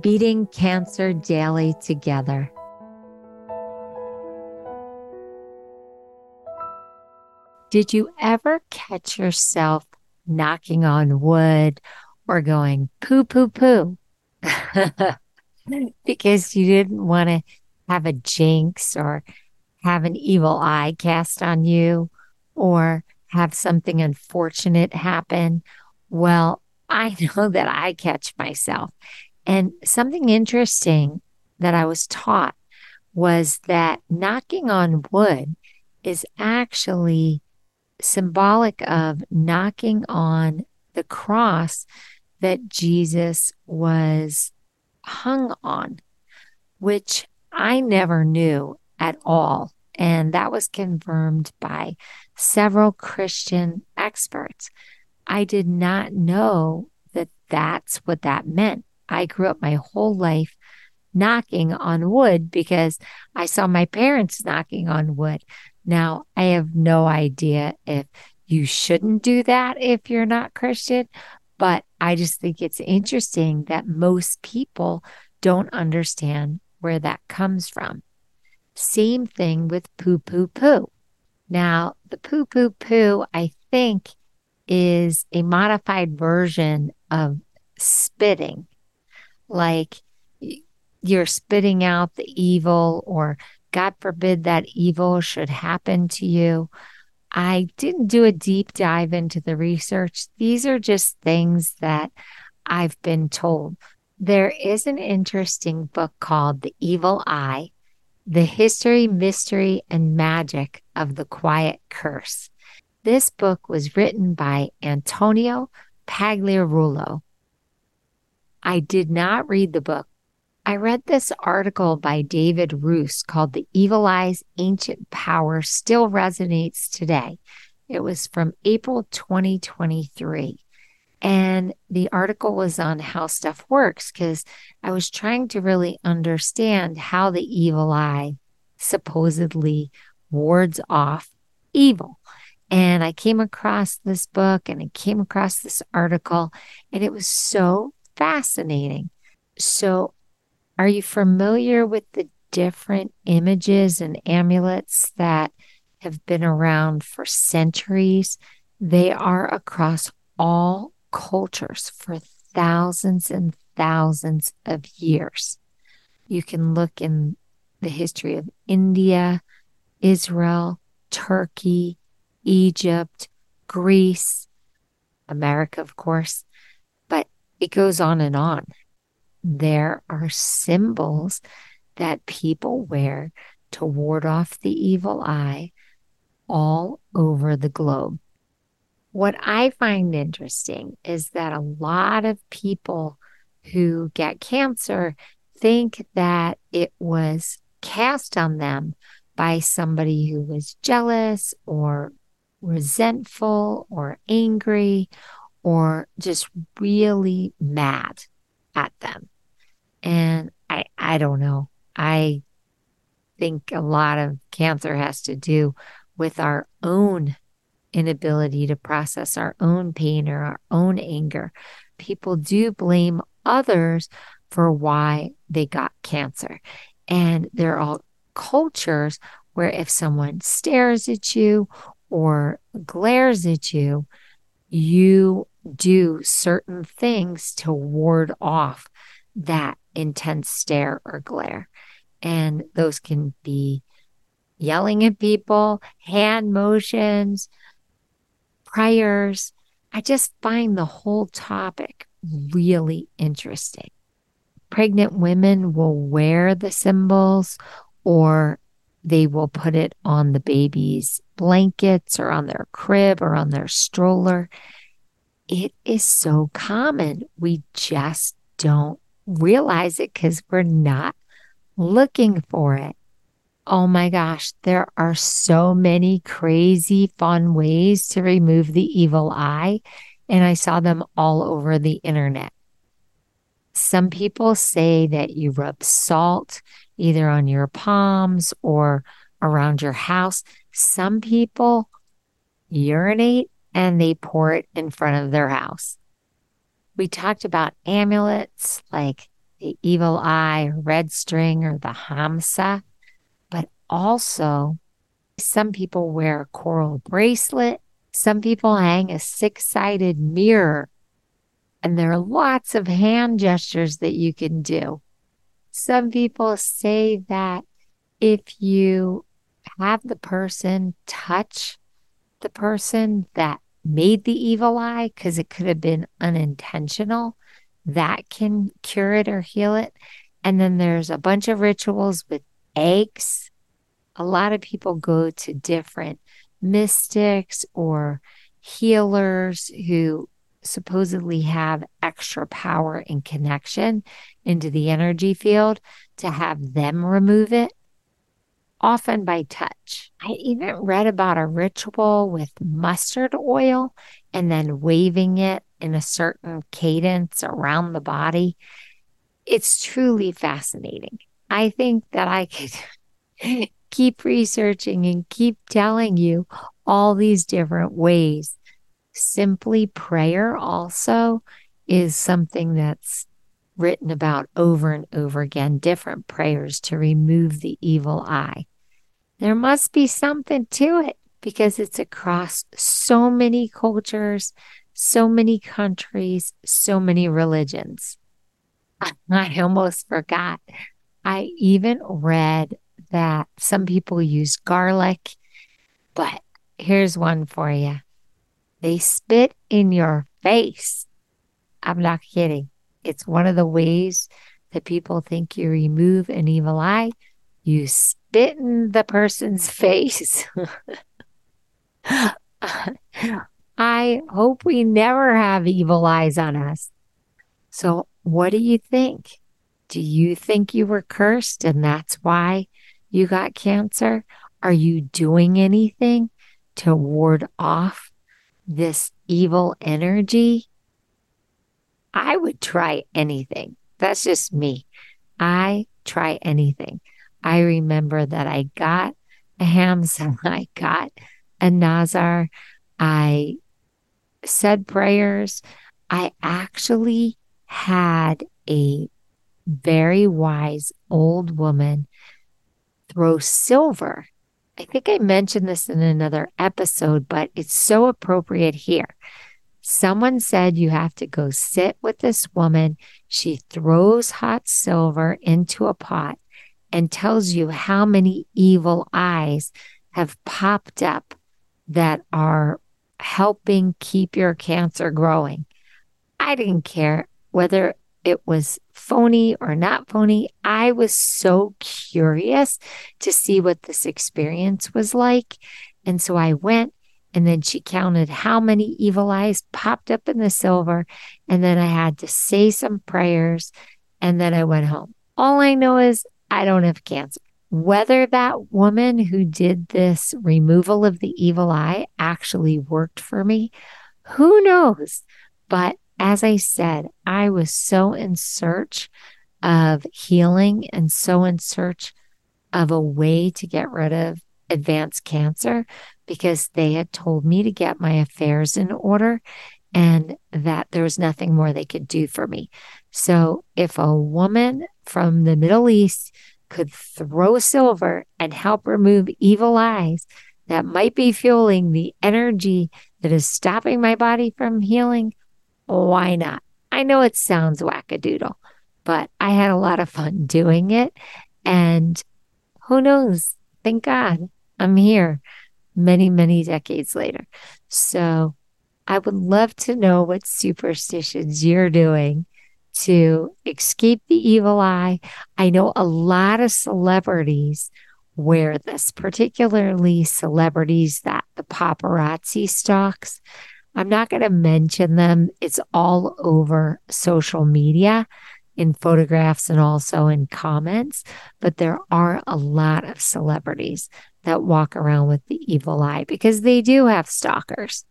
beating cancer daily together. Did you ever catch yourself knocking on wood or going poo, poo, poo? because you didn't want to have a jinx or have an evil eye cast on you or have something unfortunate happen. Well, I know that I catch myself. And something interesting that I was taught was that knocking on wood is actually symbolic of knocking on the cross that Jesus was hung on, which I never knew at all. And that was confirmed by several Christian experts. I did not know that that's what that meant. I grew up my whole life knocking on wood because I saw my parents knocking on wood. Now, I have no idea if you shouldn't do that if you're not Christian, but I just think it's interesting that most people don't understand where that comes from. Same thing with poo poo poo. Now, the poo poo poo, I think, is a modified version of spitting. Like you're spitting out the evil, or God forbid that evil should happen to you. I didn't do a deep dive into the research. These are just things that I've been told. There is an interesting book called The Evil Eye The History, Mystery, and Magic of the Quiet Curse. This book was written by Antonio Pagliarulo. I did not read the book. I read this article by David Roos called The Evil Eye's Ancient Power Still Resonates Today. It was from April 2023. And the article was on how stuff works because I was trying to really understand how the evil eye supposedly wards off evil. And I came across this book and I came across this article, and it was so fascinating. So, are you familiar with the different images and amulets that have been around for centuries? They are across all cultures for thousands and thousands of years. You can look in the history of India, Israel, Turkey, Egypt, Greece, America, of course, it goes on and on. There are symbols that people wear to ward off the evil eye all over the globe. What I find interesting is that a lot of people who get cancer think that it was cast on them by somebody who was jealous or resentful or angry or just really mad at them. And I I don't know. I think a lot of cancer has to do with our own inability to process our own pain or our own anger. People do blame others for why they got cancer. And there are cultures where if someone stares at you or glares at you, you do certain things to ward off that intense stare or glare. And those can be yelling at people, hand motions, prayers. I just find the whole topic really interesting. Pregnant women will wear the symbols or they will put it on the baby's blankets or on their crib or on their stroller. It is so common. We just don't realize it because we're not looking for it. Oh my gosh, there are so many crazy fun ways to remove the evil eye, and I saw them all over the internet. Some people say that you rub salt either on your palms or around your house. Some people urinate and they pour it in front of their house. We talked about amulets like the evil eye, red string, or the hamsa, but also some people wear a coral bracelet. Some people hang a six sided mirror. And there are lots of hand gestures that you can do. Some people say that if you have the person touch the person that made the evil eye, because it could have been unintentional, that can cure it or heal it. And then there's a bunch of rituals with eggs. A lot of people go to different mystics or healers who supposedly have extra power and connection into the energy field to have them remove it, often by touch. I even read about a ritual with mustard oil and then waving it in a certain cadence around the body. It's truly fascinating. I think that I could keep researching and keep telling you all these different ways. Simply prayer also is something that's written about over and over again, different prayers to remove the evil eye. There must be something to it because it's across so many cultures, so many countries, so many religions. I almost forgot. I even read that some people use garlic, but here's one for you. They spit in your face. I'm not kidding. It's one of the ways that people think you remove an evil eye. You spit in the person's face. I hope we never have evil eyes on us. So, what do you think? Do you think you were cursed and that's why you got cancer? Are you doing anything to ward off this evil energy? I would try anything. That's just me. I try anything. I remember that I got a hamsa, I got a nazar, I said prayers. I actually had a very wise old woman throw silver. I think I mentioned this in another episode, but it's so appropriate here. Someone said you have to go sit with this woman. She throws hot silver into a pot and tells you how many evil eyes have popped up that are helping keep your cancer growing. I didn't care whether it was phony or not phony. I was so curious to see what this experience was like. And so I went and then she counted how many evil eyes popped up in the silver. And then I had to say some prayers. And then I went home. All I know is I don't have cancer. Whether that woman who did this removal of the evil eye actually worked for me, who knows? But as I said, I was so in search of healing and so in search of a way to get rid of advanced cancer because they had told me to get my affairs in order and that there was nothing more they could do for me. So if a woman from the Middle East could throw silver and help remove evil eyes that might be fueling the energy that is stopping my body from healing, why not? I know it sounds wackadoodle, but I had a lot of fun doing it. And who knows? Thank God I'm here many, many decades later. So I would love to know what superstitions you're doing to escape the evil eye. I know a lot of celebrities wear this, particularly celebrities that the paparazzi stalks. I'm not going to mention them. It's all over social media. in photographs and also in comments, but there are a lot of celebrities that walk around with the evil eye because they do have stalkers.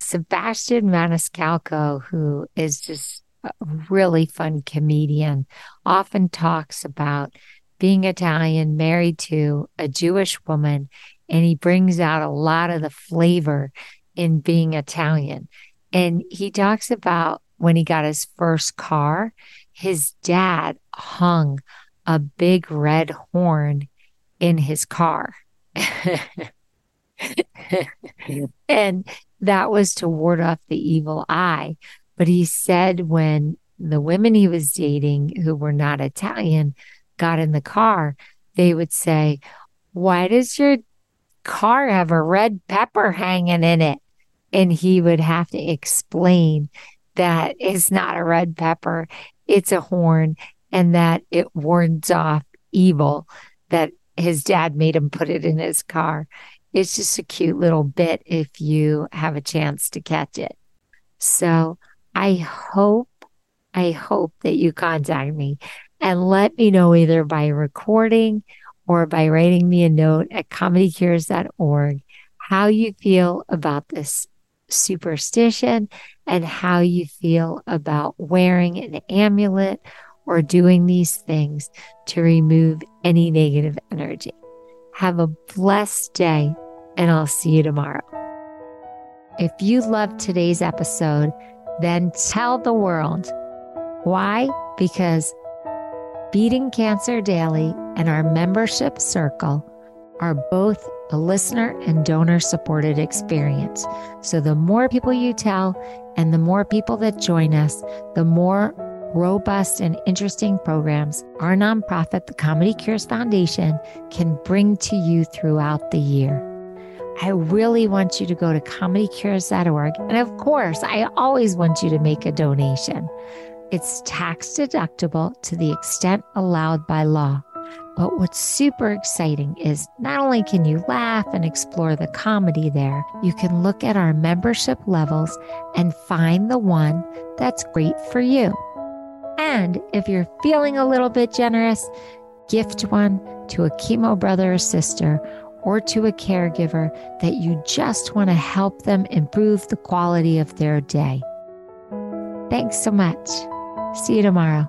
Sebastian Maniscalco, who is just a really fun comedian, often talks about being Italian, married to a Jewish woman, and he brings out a lot of the flavor in being Italian. And he talks about when he got his first car, his dad hung a big red horn in his car. and that was to ward off the evil eye. But he said when the women he was dating who were not Italian got in the car, they would say, Why does your car have a red pepper hanging in it? And he would have to explain that it's not a red pepper, it's a horn, and that it wards off evil, that his dad made him put it in his car. It's just a cute little bit if you have a chance to catch it. So I hope, I hope that you contact me and let me know either by recording or by writing me a note at comedycures.org how you feel about this superstition and how you feel about wearing an amulet or doing these things to remove any negative energy. Have a blessed day, and I'll see you tomorrow. If you loved today's episode, then tell the world. Why? Because Beating Cancer Daily and our membership circle are both a listener and donor supported experience. So the more people you tell and the more people that join us, the more robust and interesting programs our nonprofit, the Comedy Cures Foundation, can bring to you throughout the year. I really want you to go to comedycures.org. And of course, I always want you to make a donation. It's tax deductible to the extent allowed by law. But what's super exciting is not only can you laugh and explore the comedy there, you can look at our membership levels and find the one that's great for you. And if you're feeling a little bit generous, gift one to a chemo brother or sister or to a caregiver that you just want to help them improve the quality of their day. Thanks so much. See you tomorrow.